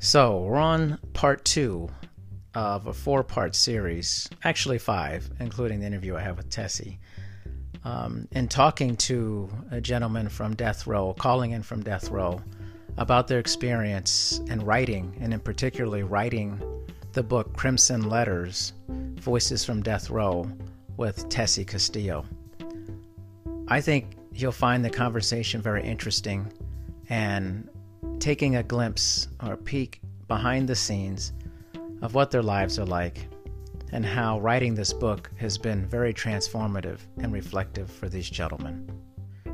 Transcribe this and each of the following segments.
So we're on part two of a four part series, actually five, including the interview I have with Tessie. Um, in talking to a gentleman from death row, calling in from death row, about their experience in writing, and in particularly writing the book Crimson Letters Voices from Death Row with Tessie Castillo. I think you'll find the conversation very interesting and taking a glimpse or a peek behind the scenes of what their lives are like and how writing this book has been very transformative and reflective for these gentlemen.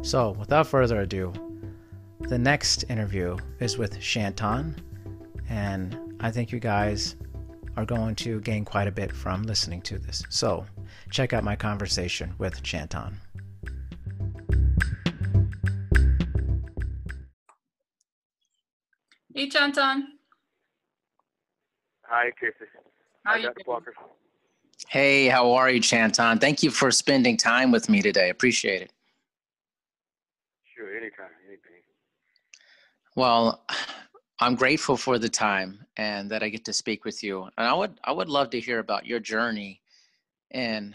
So, without further ado, the next interview is with Shanton, and I think you guys are going to gain quite a bit from listening to this. So, check out my conversation with Shanton. Hey, Shanton. Hi, Casey. How Hi, are you Dr. doing? Walker. Hey, how are you, Chanton? Thank you for spending time with me today. Appreciate it. Sure, anytime, anything. Well, I'm grateful for the time and that I get to speak with you. And I would I would love to hear about your journey in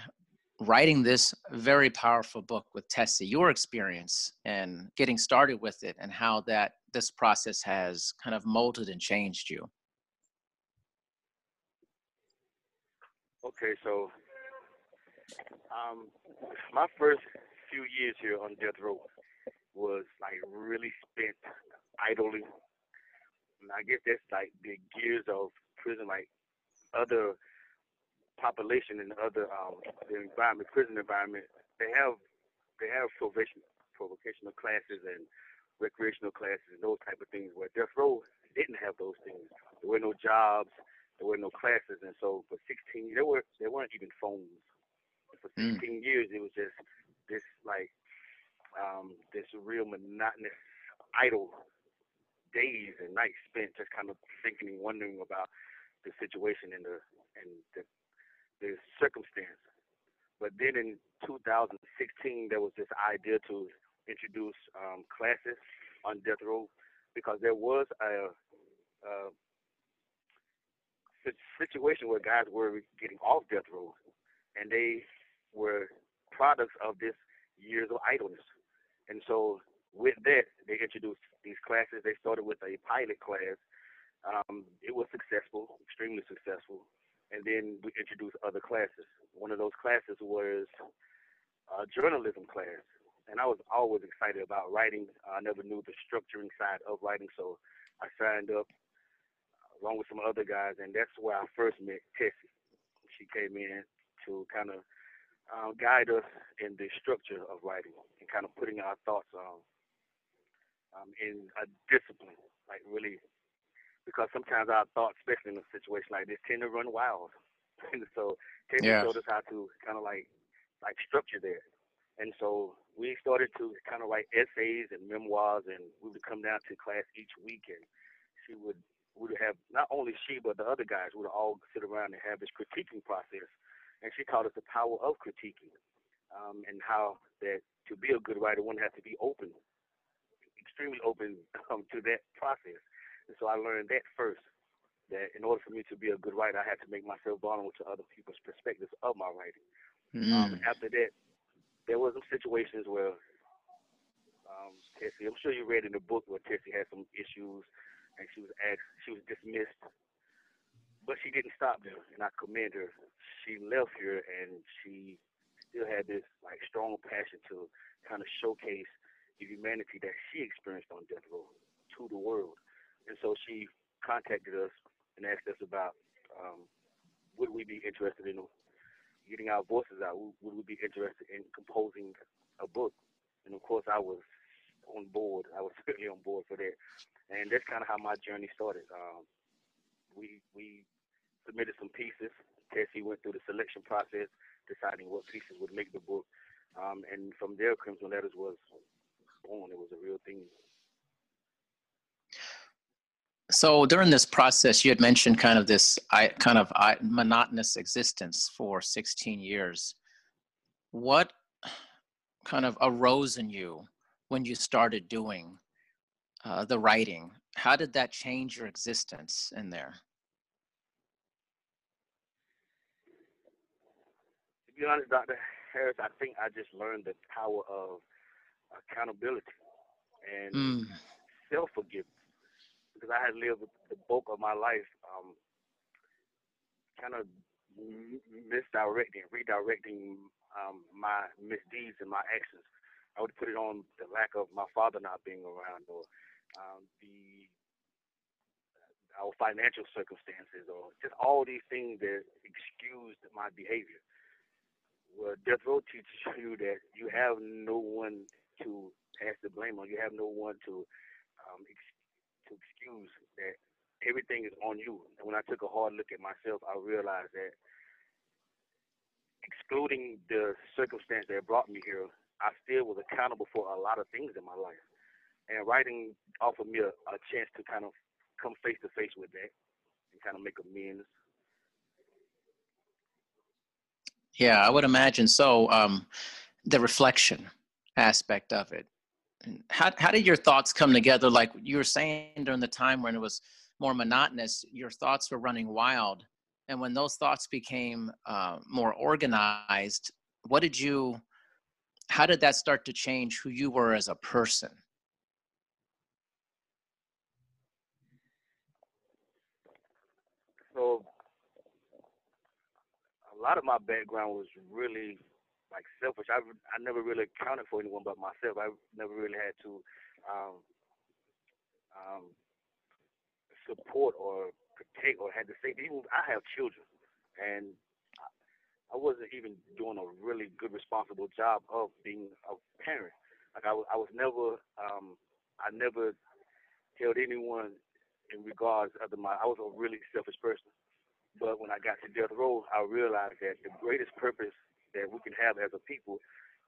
writing this very powerful book with Tessie, your experience and getting started with it and how that this process has kind of molded and changed you. Okay, so um, my first few years here on death row was like really spent idling. And I guess that's like the gears of prison, like other population and other um the environment, prison environment. They have they have probation provocational classes and recreational classes and those type of things. Where death row didn't have those things. There were no jobs. There were no classes, and so for 16, there were there weren't even phones. For Mm. 16 years, it was just this like um, this real monotonous, idle days and nights spent just kind of thinking and wondering about the situation and the and the, the circumstance. But then in 2016, there was this idea to introduce um, classes on death row because there was a, a situation where guys were getting off death row, and they were products of this years of idleness. And so with that, they introduced these classes. They started with a pilot class. Um, it was successful, extremely successful. And then we introduced other classes. One of those classes was a journalism class. And I was always excited about writing. I never knew the structuring side of writing, so I signed up along with some other guys, and that's where I first met Tessie. She came in to kind of uh, guide us in the structure of writing and kind of putting our thoughts um, um, in a discipline, like really, because sometimes our thoughts, especially in a situation like this, tend to run wild. and so Tessie Yeah. showed us how to kind of like like structure that. And so we started to kind of write essays and memoirs, and we would come down to class each week, and she would would have not only she but the other guys would all sit around and have this critiquing process, and she taught us the power of critiquing, um, and how that to be a good writer one has to be open, extremely open um, to that process. And so I learned that first. That in order for me to be a good writer, I had to make myself vulnerable to other people's perspectives of my writing. Um, Mm. after that, there were some situations where um, Tessie, I'm sure you read in the book where Tessie had some issues and she was asked, she was dismissed, but she didn't stop there, and I commend her. She left here and she still had this like strong passion to kind of showcase the humanity that she experienced on death row to the world, and so she contacted us and asked us about um, would we be interested in getting our voices out? Would we be interested in composing a book? And of course, I was on board. I was certainly on board for that, and that's kind of how my journey started. Um, we we submitted some pieces. Tessie went through the selection process, deciding what pieces would make the book, um, and from there, Crimson Letters was born. It was a real thing. So during this process, you had mentioned kind of this I, kind of I, monotonous existence for 16 years. What kind of arose in you when you started doing uh, the writing, how did that change your existence in there? To be honest, Dr. Harris, I think I just learned the power of accountability and mm. self forgiveness because I had lived the bulk of my life um, kind of misdirecting, redirecting um, my misdeeds and my actions. I would put it on the lack of my father not being around or um, the our financial circumstances or just all these things that excused my behavior. Well, death row teaches you that you have no one to pass the blame on. You have no one to um, to excuse that everything is on you. And when I took a hard look at myself, I realized that excluding the circumstance that brought me here, I still was accountable for a lot of things in my life. And writing offered me a, a chance to kind of come face to face with that and kind of make amends. Yeah, I would imagine so. Um, the reflection aspect of it. How how did your thoughts come together? Like you were saying during the time when it was more monotonous, your thoughts were running wild, and when those thoughts became uh, more organized, what did you? How did that start to change who you were as a person? so a lot of my background was really like selfish. I I never really accounted for anyone but myself. I never really had to um, um, support or protect or had to say. Even I have children, and I wasn't even doing a really good, responsible job of being a parent. Like I, was, I was never, um, I never held anyone in regards other my I was a really selfish person. But when I got to death row, I realized that the greatest purpose that we can have as a people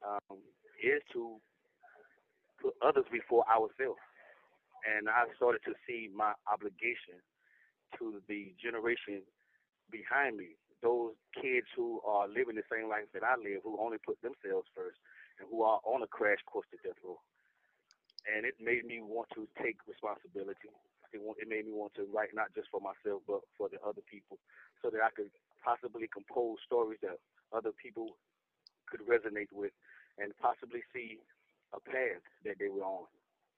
um, is to put others before ourselves. And I started to see my obligation to the generation behind me, those kids who are living the same life that I live, who only put themselves first, and who are on a crash course to death row. And it made me want to take responsibility it, it made me want to write not just for myself but for the other people, so that I could possibly compose stories that other people could resonate with, and possibly see a path that they were on.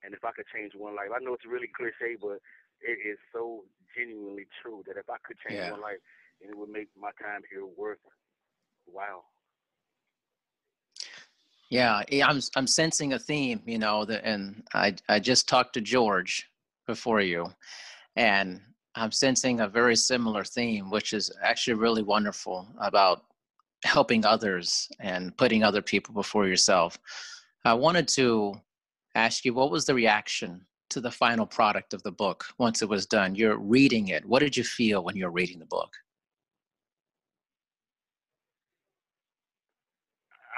And if I could change one life, I know it's really cliche, but it is so genuinely true that if I could change yeah. one life, and it would make my time here worth wow. Yeah, I'm I'm sensing a theme, you know, that, and I I just talked to George before you. And I'm sensing a very similar theme, which is actually really wonderful about helping others and putting other people before yourself. I wanted to ask you what was the reaction to the final product of the book once it was done? You're reading it. What did you feel when you were reading the book?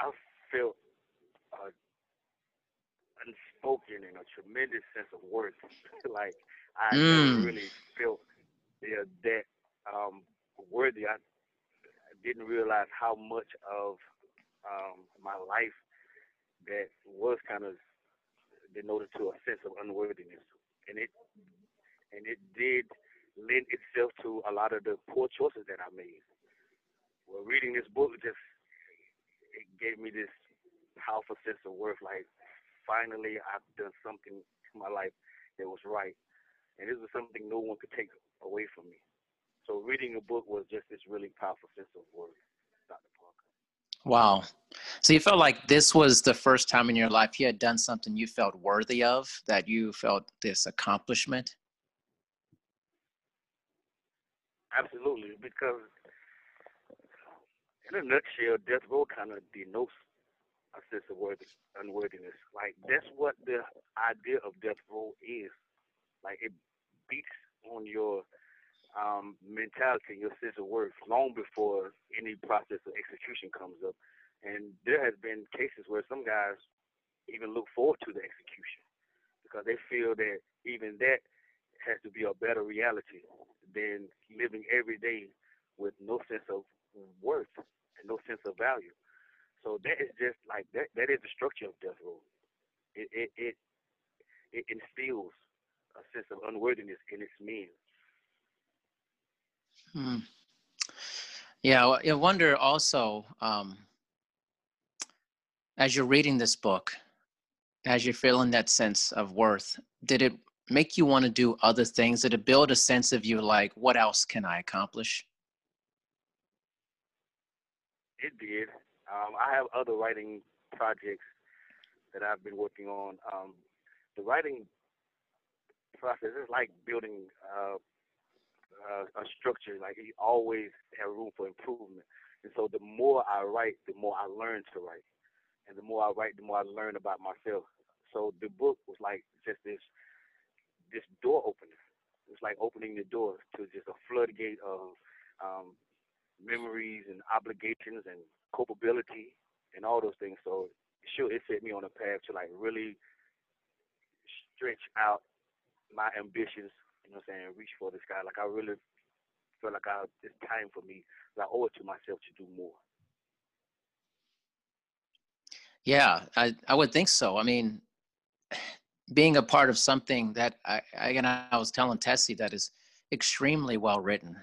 I felt unspoken and a tremendous sense of worth. like I mm. really felt yeah, that um, worthy. I didn't realize how much of um, my life that was kind of denoted to a sense of unworthiness, and it and it did lend itself to a lot of the poor choices that I made. Well, reading this book just it gave me this powerful sense of worth. Like finally I've done something in my life that was right. And this was something no one could take away from me. So reading the book was just this really powerful sense of worth, Dr. Parker. Wow. So you felt like this was the first time in your life you had done something you felt worthy of, that you felt this accomplishment? Absolutely, because in a nutshell, death row kind of denotes a sense of worthy, unworthiness. Like that's what the idea of death row is. Like it beats on your um, mentality, your sense of worth, long before any process of execution comes up. And there has been cases where some guys even look forward to the execution because they feel that even that has to be a better reality than living every day with no sense of worth and no sense of value. So that is just like that. That is the structure of death row. It it it, it instills a sense of unworthiness in its men. Hmm. Yeah, I wonder also um, as you're reading this book, as you're feeling that sense of worth, did it make you want to do other things? Did it build a sense of you like, what else can I accomplish? It did. Um, I have other writing projects that I've been working on. Um, the writing process is like building uh, uh, a structure. Like he always had room for improvement. And so the more I write, the more I learn to write. And the more I write, the more I learn about myself. So the book was like just this this door opener. It's like opening the door to just a floodgate of um, memories and obligations and culpability and all those things. So sure, it set me on a path to like really stretch out my ambitions. You know what I'm saying? Reach for the sky. Like I really feel like I, it's time for me. I owe it to myself to do more. Yeah, I, I would think so. I mean, being a part of something that I, again, I was telling Tessie that is extremely well written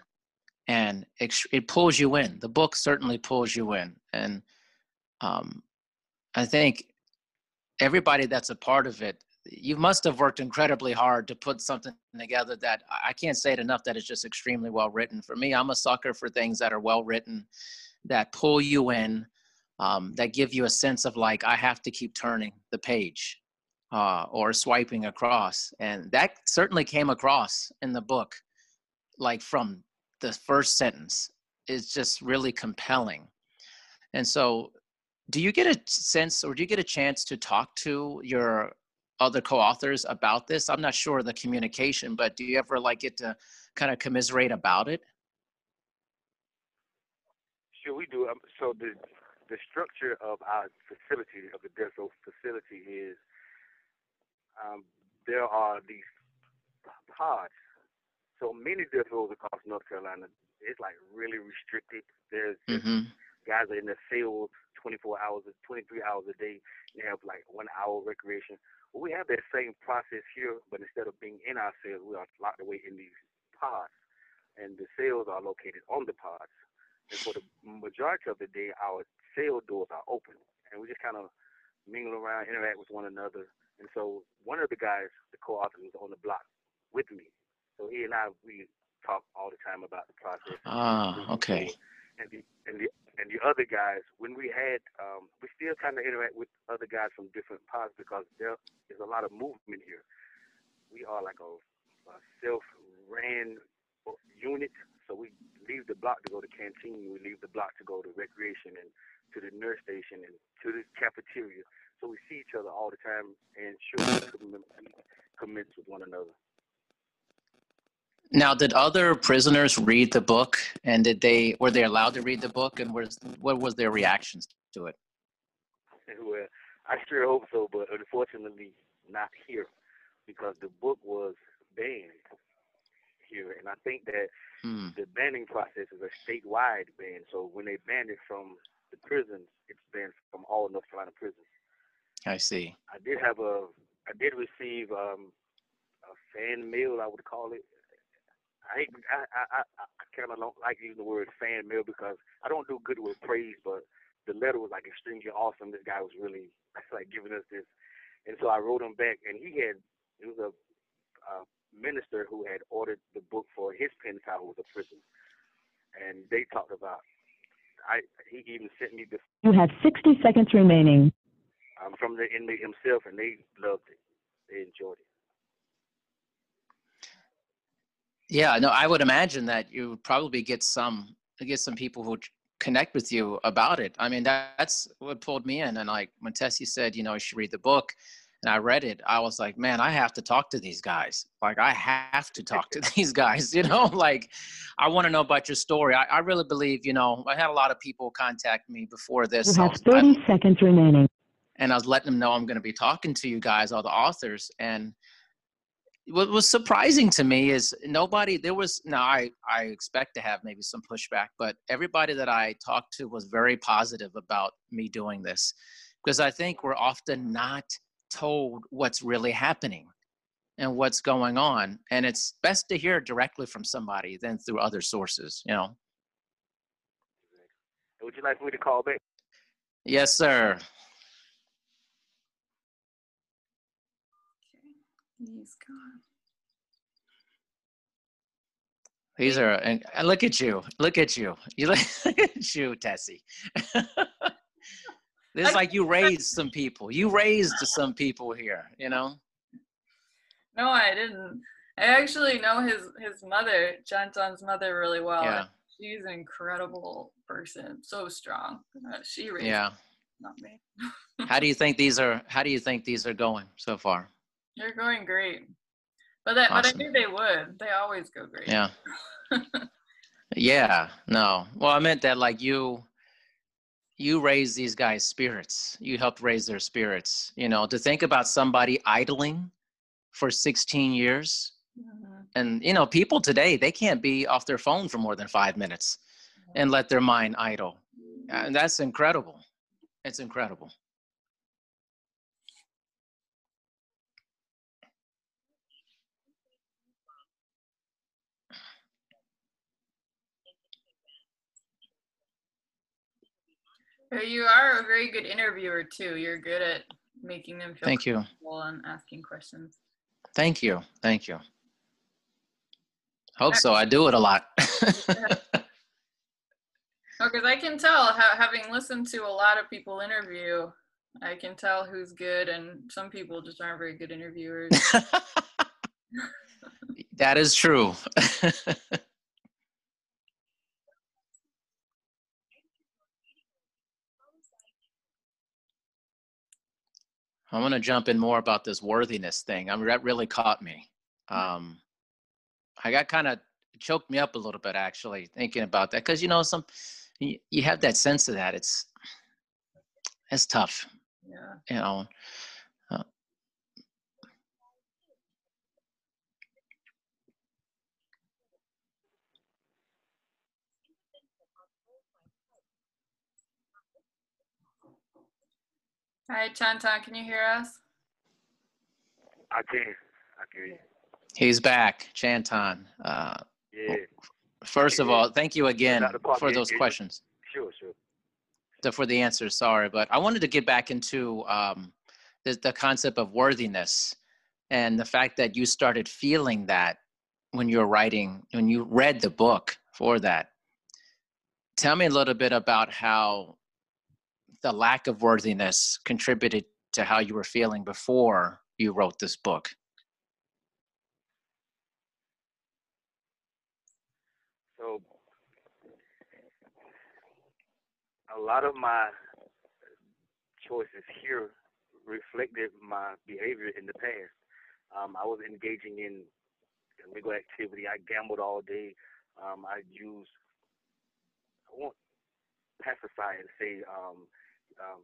and it pulls you in. The book certainly pulls you in. And um, I think everybody that's a part of it, you must have worked incredibly hard to put something together that I can't say it enough that is just extremely well written. For me, I'm a sucker for things that are well written, that pull you in, um, that give you a sense of like I have to keep turning the page uh, or swiping across, and that certainly came across in the book, like from the first sentence is just really compelling. And so, do you get a sense or do you get a chance to talk to your other co-authors about this? I'm not sure the communication, but do you ever like get to kind of commiserate about it? Sure, we do. Um, so the the structure of our facility, of the death facility, is um, there are these pods. So many rows across North Carolina, it's like really restricted. There's mm-hmm. guys are in the cells 24 hours, 23 hours a day. And they have like one hour recreation. Well, we have that same process here, but instead of being in our cells, we are locked away in these pods, and the cells are located on the pods. And for the majority of the day, our cell doors are open, and we just kind of mingle around, interact with one another. And so one of the guys, the co-author, was on the block with me. So he and I, we talk all the time about the process. Ah, okay. And the and the and the other guys, when we had, um, we still kind of interact with other guys from different pods because there is a lot of movement here. We are like a, a self-ran unit, so we leave the block to go to canteen. We leave the block to go to recreation and to the nurse station and to the cafeteria. So we see each other all the time and sure we commence with one another. Now, did other prisoners read the book, and did they were they allowed to read the book, and was what was their reactions to it? Well, I sure hope so, but unfortunately, not here, because the book was banned here, and I think that hmm. the banning process is a statewide ban. So when they banned it from the prisons, it's banned from all North Carolina prisons. I see. I did have a, I did receive um, a fan mail, I would call it. I I I, I, I kind of don't like using the word fan mail because I don't do good with praise, but the letter was like extremely awesome. This guy was really like giving us this, and so I wrote him back, and he had it was a, a minister who had ordered the book for his pen pal who was a prison, and they talked about. I he even sent me the. You have 60 seconds remaining. Um, from the inmate himself, and they loved it. They enjoyed it. Yeah, no, I would imagine that you would probably get some get some people who connect with you about it. I mean, that, that's what pulled me in. And like when Tessie said, you know, you should read the book, and I read it, I was like, man, I have to talk to these guys. Like, I have to talk to these guys. You know, like, I want to know about your story. I, I, really believe, you know, I had a lot of people contact me before this. You have 30 I, seconds remaining. And I was letting them know I'm going to be talking to you guys, all the authors, and what was surprising to me is nobody there was now i i expect to have maybe some pushback but everybody that i talked to was very positive about me doing this because i think we're often not told what's really happening and what's going on. And it's best to hear directly from somebody than through other sources, you know. Would you like me to call back? Yes, sir. He's gone. These are and and look at you. Look at you. You look, look at you, Tessie. this is like you raised some people. You raised some people here, you know? No, I didn't. I actually know his his mother, Chantan's mother, really well. Yeah. She's an incredible person, so strong. Uh, she raised Yeah. me, not me. How do you think these are how do you think these are going so far? They're going great. But that, but I knew they would. They always go great. Yeah. Yeah, no. Well, I meant that like you you raised these guys' spirits. You helped raise their spirits. You know, to think about somebody idling for 16 years Mhm. and you know, people today they can't be off their phone for more than 5 minutes and let their mind idle. And that's incredible. It's incredible. You are a very good interviewer too. You're good at making them feel Thank you. comfortable and asking questions. Thank you. Thank you. Hope so. I do it a lot. because I can tell, having listened to a lot of people interview, I can tell who's good, and some people just aren't very good interviewers. that is true. I want to jump in more about this worthiness thing. I mean, that really caught me. Um, I got kind of choked me up a little bit actually thinking about that because you know some you, you have that sense of that. It's it's tough, yeah. you know. Hi, Chantan, can you hear us? I can. I can. He's back, Chanton. Uh, Yeah. first of all, thank you again Dr. For those yeah. questions. Sure, sure. the, for the answers, Sorry, but I wanted to get back into um, the, the concept of worthiness and the fact that you started feeling that when you were writing, when you read the book for that. Tell me a little bit about how the lack of worthiness contributed to how you were feeling before you wrote this book. So a lot of my choices here reflected my behavior in the past. Um, I was engaging in illegal activity. I gambled all day. Um, I used, I won't pacify and say um, um,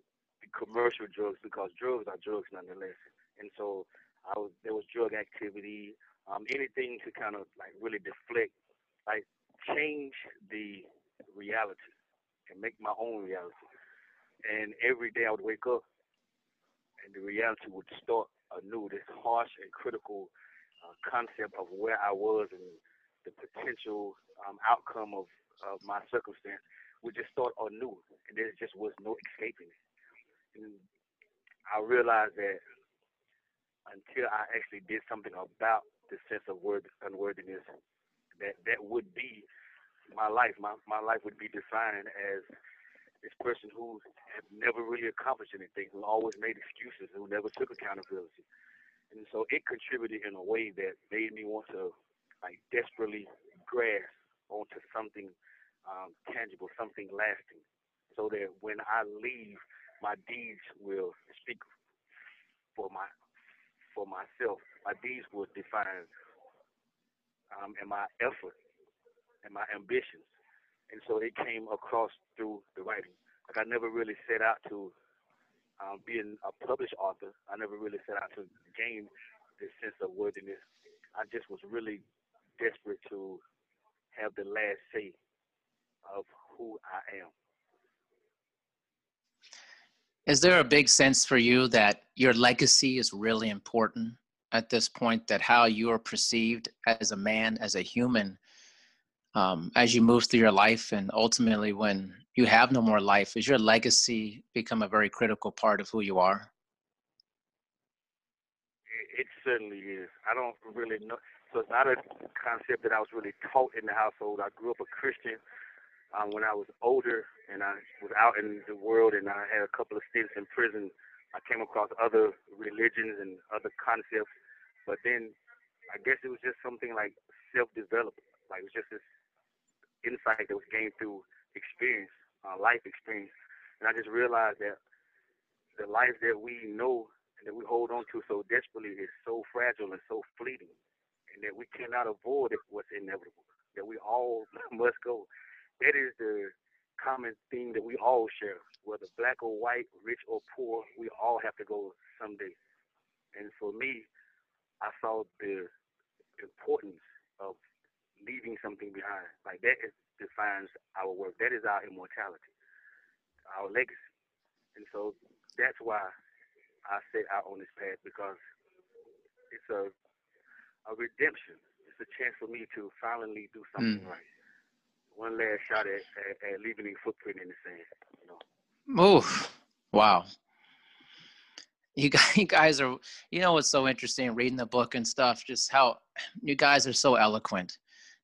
commercial drugs because drugs are drugs nonetheless. And so I was there was drug activity, um, anything to kind of like really deflect, like change the reality and make my own reality. And every day I would wake up and the reality would start anew, this harsh and critical uh, concept of where I was and the potential um, outcome of, of my circumstance would just start knew, And there just was no escaping it. And I realized that until I actually did something about the sense of worth, unworthiness, that that would be my life. My my life would be defined as this person who had never really accomplished anything, who always made excuses, who never took accountability. And so it contributed in a way that made me want to like desperately grasp onto something um, tangible, something lasting, so that when I leave, my deeds will speak for my for myself. My deeds will define um, and my effort and my ambitions. And so it came across through the writing. Like I never really set out to um, be a published author. I never really set out to gain this sense of worthiness. I just was really desperate to have the last say of who I am. Is there a big sense for you that your legacy is really important at this point that how you are perceived as a man, as a human, um, as you move through your life, and ultimately when you have no more life, is your legacy become a very critical part of who you are? It, it certainly is. I don't really know. So it's not a concept that I was really taught in the household. I grew up a Christian um, when I was older, and I was out in the world, and I had a couple of stints in prison I came across other religions and other concepts, but then I guess it was just something like self-development. Like it was just this insight that was gained through experience, uh, life experience, and I just realized that the life that we know and that we hold on to so desperately is so fragile and so fleeting, and that we cannot avoid it what's inevitable. That we all must go. That is the common theme that we all share, whether black or white, rich or poor, we all have to go someday. And for me, I saw the importance of leaving something behind. Like that is, defines our work. That is our immortality, our legacy. And so that's why I set out on this path because it's a a redemption. It's a chance for me to finally do something mm. right one last shot at, at, at leaving a footprint in the sand. You know? Oof! Wow. You guys, you guys are, you know, what's so interesting reading the book and stuff, just how you guys are so eloquent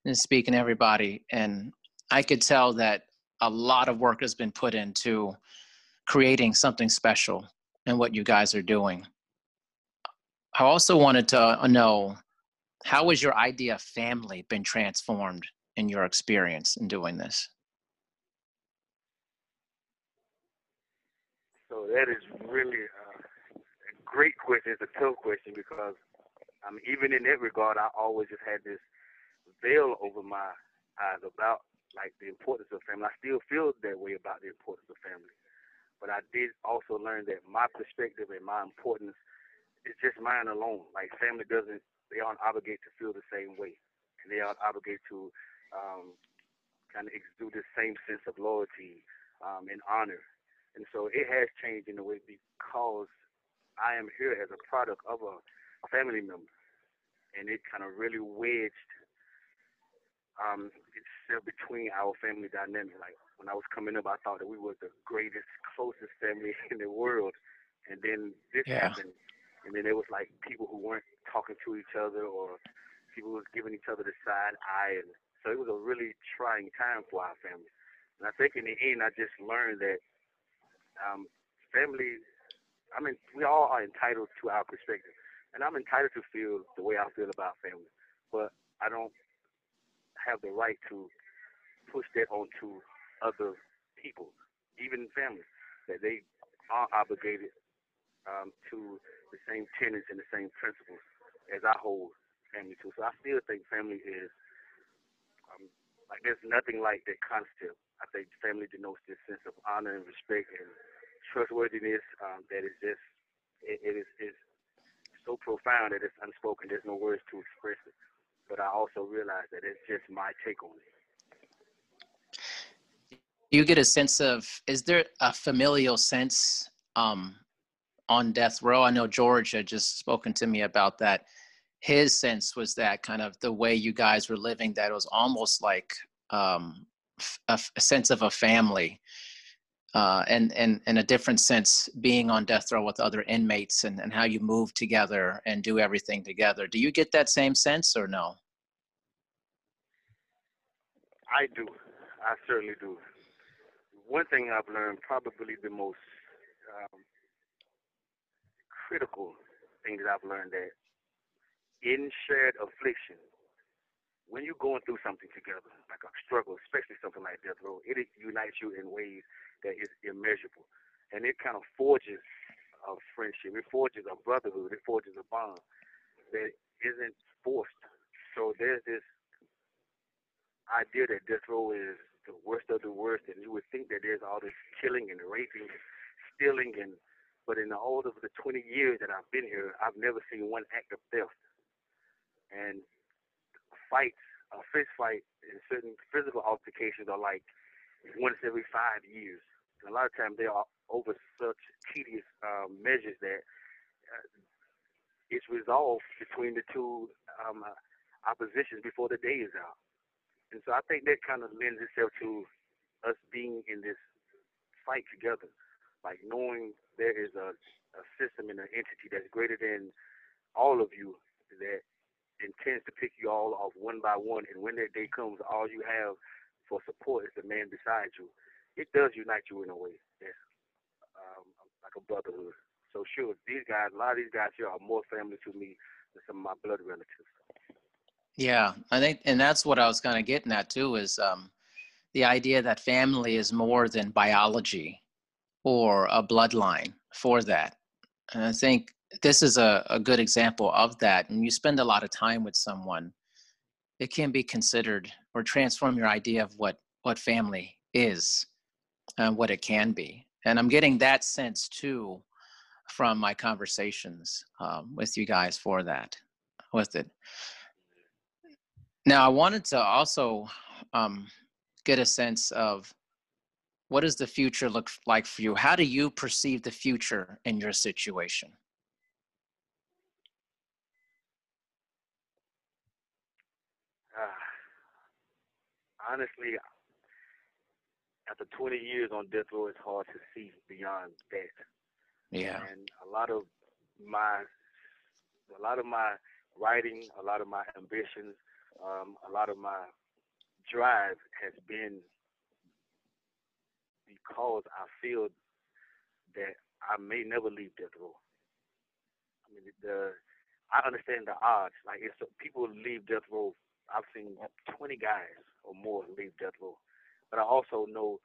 and speaking to everybody. And I could tell that a lot of work has been put into creating something special in what you guys are doing. I also wanted to know how has your idea of family been transformed in your experience in doing this? So that is really uh, a great question. It's a tough question because um, even in that regard, I always just had this veil over my eyes about like the importance of family. I still feel that way about the importance of family, but I did also learn that my perspective and my importance is just mine alone. Like family doesn't, they aren't obligated to feel the same way, and they aren't obligated to um, kind of exude the same sense of loyalty um, and honor. And so it has changed in a way because I am here as a product of a family member. And it kind of really wedged um, itself between our family dynamic. Like when I was coming up, I thought that we were the greatest, closest family in the world. And then this yeah. happened. And then it was like people who weren't talking to each other or people who was giving each other the side eye and so it was a really trying time for our family. And I think in the end, I just learned that um, family, I mean, we all are entitled to our perspective. And I'm entitled to feel the way I feel about family. But I don't have the right to push that onto other people, even family, that they are obligated um, to the same tenets and the same principles as I hold family to. So I still think family is like there's nothing like that concept. I think family denotes this sense of honor and respect and trustworthiness um, that is just it, it is is so profound that it's unspoken. There's no words to express it. But I also realize that it's just my take on it. You get a sense of is there a familial sense um, on death row? I know George had just spoken to me about that his sense was that kind of the way you guys were living that it was almost like um, a, a, sense of a family uh, and, and in a different sense being on death row with other inmates and, and how you move together and do everything together. Do you get that same sense or no? I do. I certainly do. One thing i've learned probably the most um, critical thing that i've learned that in shared affliction, when you're going through something together, like a struggle, especially something like death row, it unites you in ways that is immeasurable. And it kind of forges a friendship, it forges a brotherhood, it forges a bond that isn't forced. So there's this idea that death row is the worst of the worst, and you would think that there's all this killing and raping and stealing and but in all of the 20 years that I've been here, I've never seen one act of theft and fights, a fist fight, and certain physical altercations are like once every five years. And a lot of times they are over such tedious um, measures that uh, it's resolved between the two um, oppositions before the day is out. And so I think that kind of lends itself to us being in this fight together, like knowing there is a, a system and an entity that's greater than all of you that intends to pick you all off one by one. And when that day comes, all you have for support is the man beside you. It does unite you in a way. That's um, like a brotherhood. So sure, these guys, a lot of these guys here are more family to me than some of my blood relatives. Yeah, I think, and that's what I was kind of getting at too, is um, the idea that family is more than biology or a bloodline for that. And I think this is a, a good example of that. And you spend a lot of time with someone, it can be considered or transform your idea of what what family is and what it can be. And I'm getting that sense too from my conversations um, with you guys for that, with it. Now, I wanted to also um, get a sense of what does the future look like for you? How do you perceive the future in your situation? Uh, honestly, after 20 years on death row, it's hard to see beyond that. Yeah. And a lot of my, a lot of my writing, a lot of my ambitions, um, a lot of my drive has been because I feel that I may never leave death row. I mean, the I understand the odds. Like, it's people leave death row. I've seen 20 guys or more leave death row, but I also know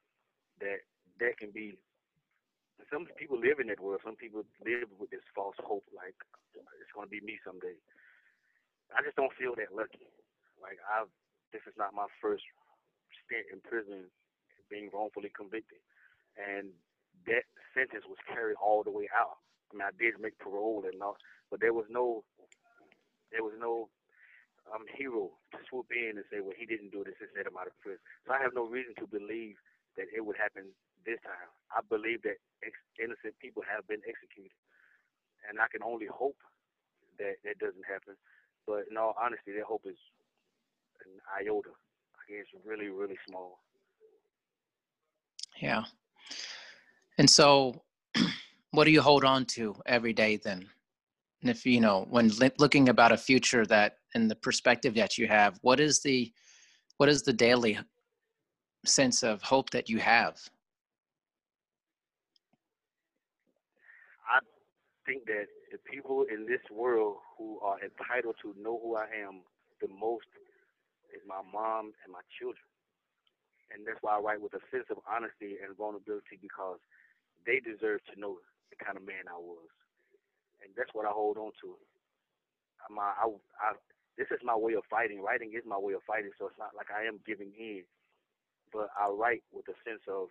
that that can be. Some people live in that world. Some people live with this false hope, like it's going to be me someday. I just don't feel that lucky. Like I've, this is not my first stint in prison, being wrongfully convicted, and that sentence was carried all the way out. I mean, I did make parole and all, but there was no, there was no um, hero to swoop in and say, well, he didn't do this and set him out of prison. So I have no reason to believe that it would happen this time. I believe that ex- innocent people have been executed, and I can only hope that that doesn't happen. But in all honesty, that hope is an iota. It's really, really small. Yeah. And so, what do you hold on to every day then? If you know, when looking about a future that, and the perspective that you have, what is the, what is the daily sense of hope that you have? I think that the people in this world who are entitled to know who I am the most is my mom and my children. And that's why I write with a sense of honesty and vulnerability because they deserve to know the kind of man I was. And that's what I hold on to. My, I, I, this is my way of fighting. Writing is my way of fighting, so it's not like I am giving in. But I write with a sense of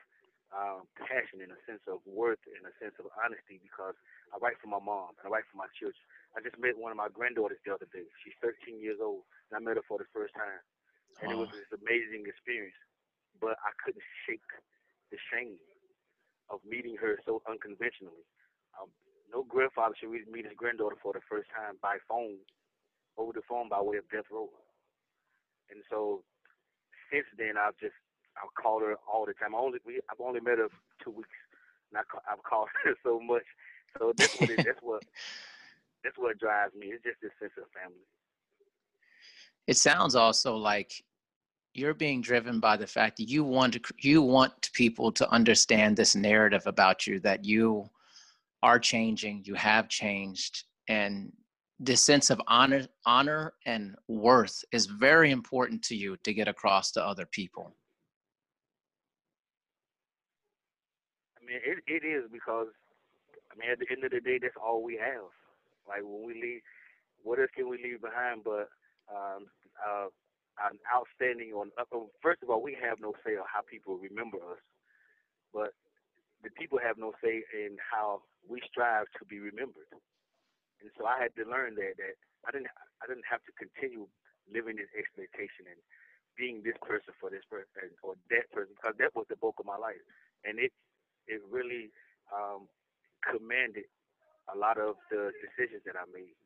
um, passion and a sense of worth and a sense of honesty because I write for my mom and I write for my children. I just met one of my granddaughters the other day. She's 13 years old, and I met her for the first time, and oh. it was this amazing experience. But I couldn't shake the shame of meeting her so unconventionally. Um, no grandfather should meet his granddaughter for the first time by phone, over the phone by way of death row. And so, since then, I've just I've called her all the time. I only we, I've only met her two weeks, and I, I've called her so much. So that's what that's what that's what drives me. It's just this sense of family. It sounds also like you're being driven by the fact that you want to you want people to understand this narrative about you that you are changing, you have changed, and this sense of honor honor and worth is very important to you to get across to other people. I mean, it, it is because I mean, at the end of the day, that's all we have. Like when we leave, what else can we leave behind but um, uh, an outstanding on? Uh, first of all, we have no say on how people remember us, but the people have no say in how we strive to be remembered. And so I had to learn that that I didn't I didn't have to continue living this expectation and being this person for this person or that person because that was the bulk of my life, and it it really um, commanded a lot of the decisions that I made.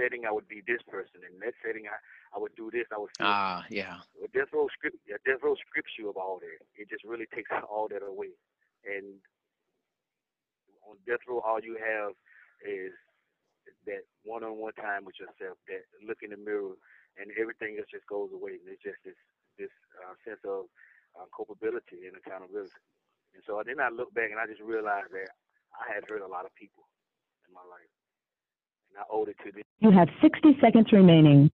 Setting I would be this person, in that setting I, I would do this. I would. Ah, yeah. Well, Death Row script, yeah, Death Row scripts you of all that. It just really takes all that away. And on Death Row, all you have is that one-on-one time with yourself, that look in the mirror, and everything else just goes away. And it's just this this uh, sense of uh, culpability and accountability. And so then I look back and I just realized that I had hurt a lot of people in my life, and I owed it to them. You have 60 seconds remaining.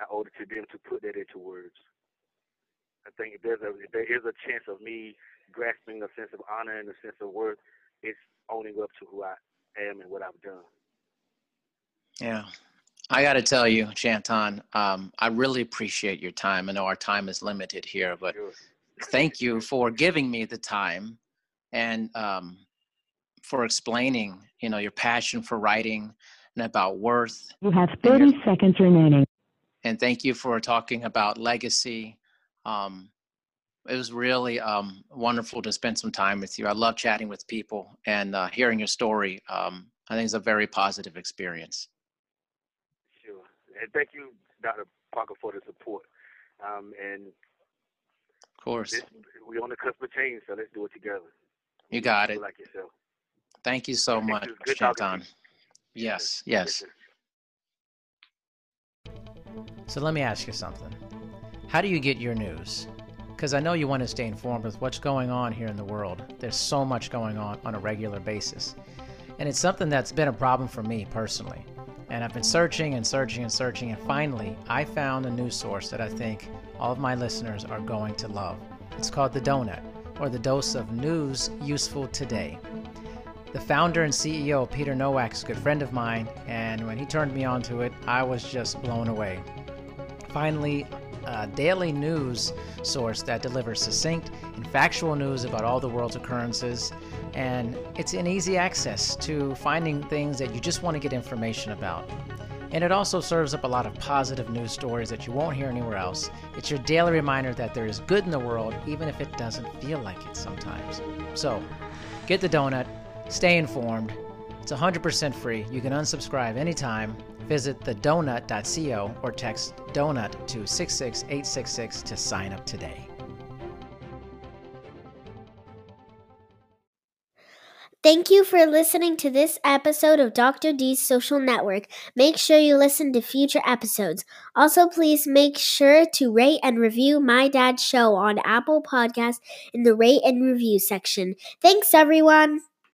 I owed it to them to put that into words. I think if there's a if there is a chance of me grasping a sense of honor and a sense of worth, it's owning up to who I am and what I've done. Yeah. I got to tell you, Shanton, um, I really appreciate your time. I know our time is limited here, but Sure. thank you for giving me the time and um, for explaining, you know, your passion for writing and about worth. You have 30 seconds remaining. And thank you for talking about legacy. Um, it was really um, wonderful to spend some time with you. I love chatting with people and uh, hearing your story. Um, I think it's a very positive experience. Sure. And thank you, Dr. Parker, for the support. Um, and Of course. this, we're on the cusp of change, so let's do it together. You got it. Like yourself. Thank you so Thank much, you. Yes, yes. So let me ask you something. How do you get your news? Because I know you want to stay informed with what's going on here in the world. There's so much going on on a regular basis. And it's something that's been a problem for me personally. And I've been searching and searching and searching, and finally, I found a news source that I think all of my listeners are going to love. It's called The Donut, or The Dose of News Useful Today. The founder and CEO, Peter Nowak, is a good friend of mine, and when he turned me on to it, I was just blown away. Finally, a daily news source that delivers succinct and factual news about all the world's occurrences, and it's an easy access to finding things that you just want to get information about. And it also serves up a lot of positive news stories that you won't hear anywhere else. It's your daily reminder that there is good in the world, even if it doesn't feel like it sometimes. So, get the donut, stay informed. It's 100% free. You can unsubscribe anytime. Visit thedonut.co or text donut to 66866 to sign up today. Thank you for listening to this episode of Dr. D's Social Network. Make sure you listen to future episodes. Also, please make sure to rate and review My Dad's Show on Apple Podcasts in the rate and review section. Thanks, everyone.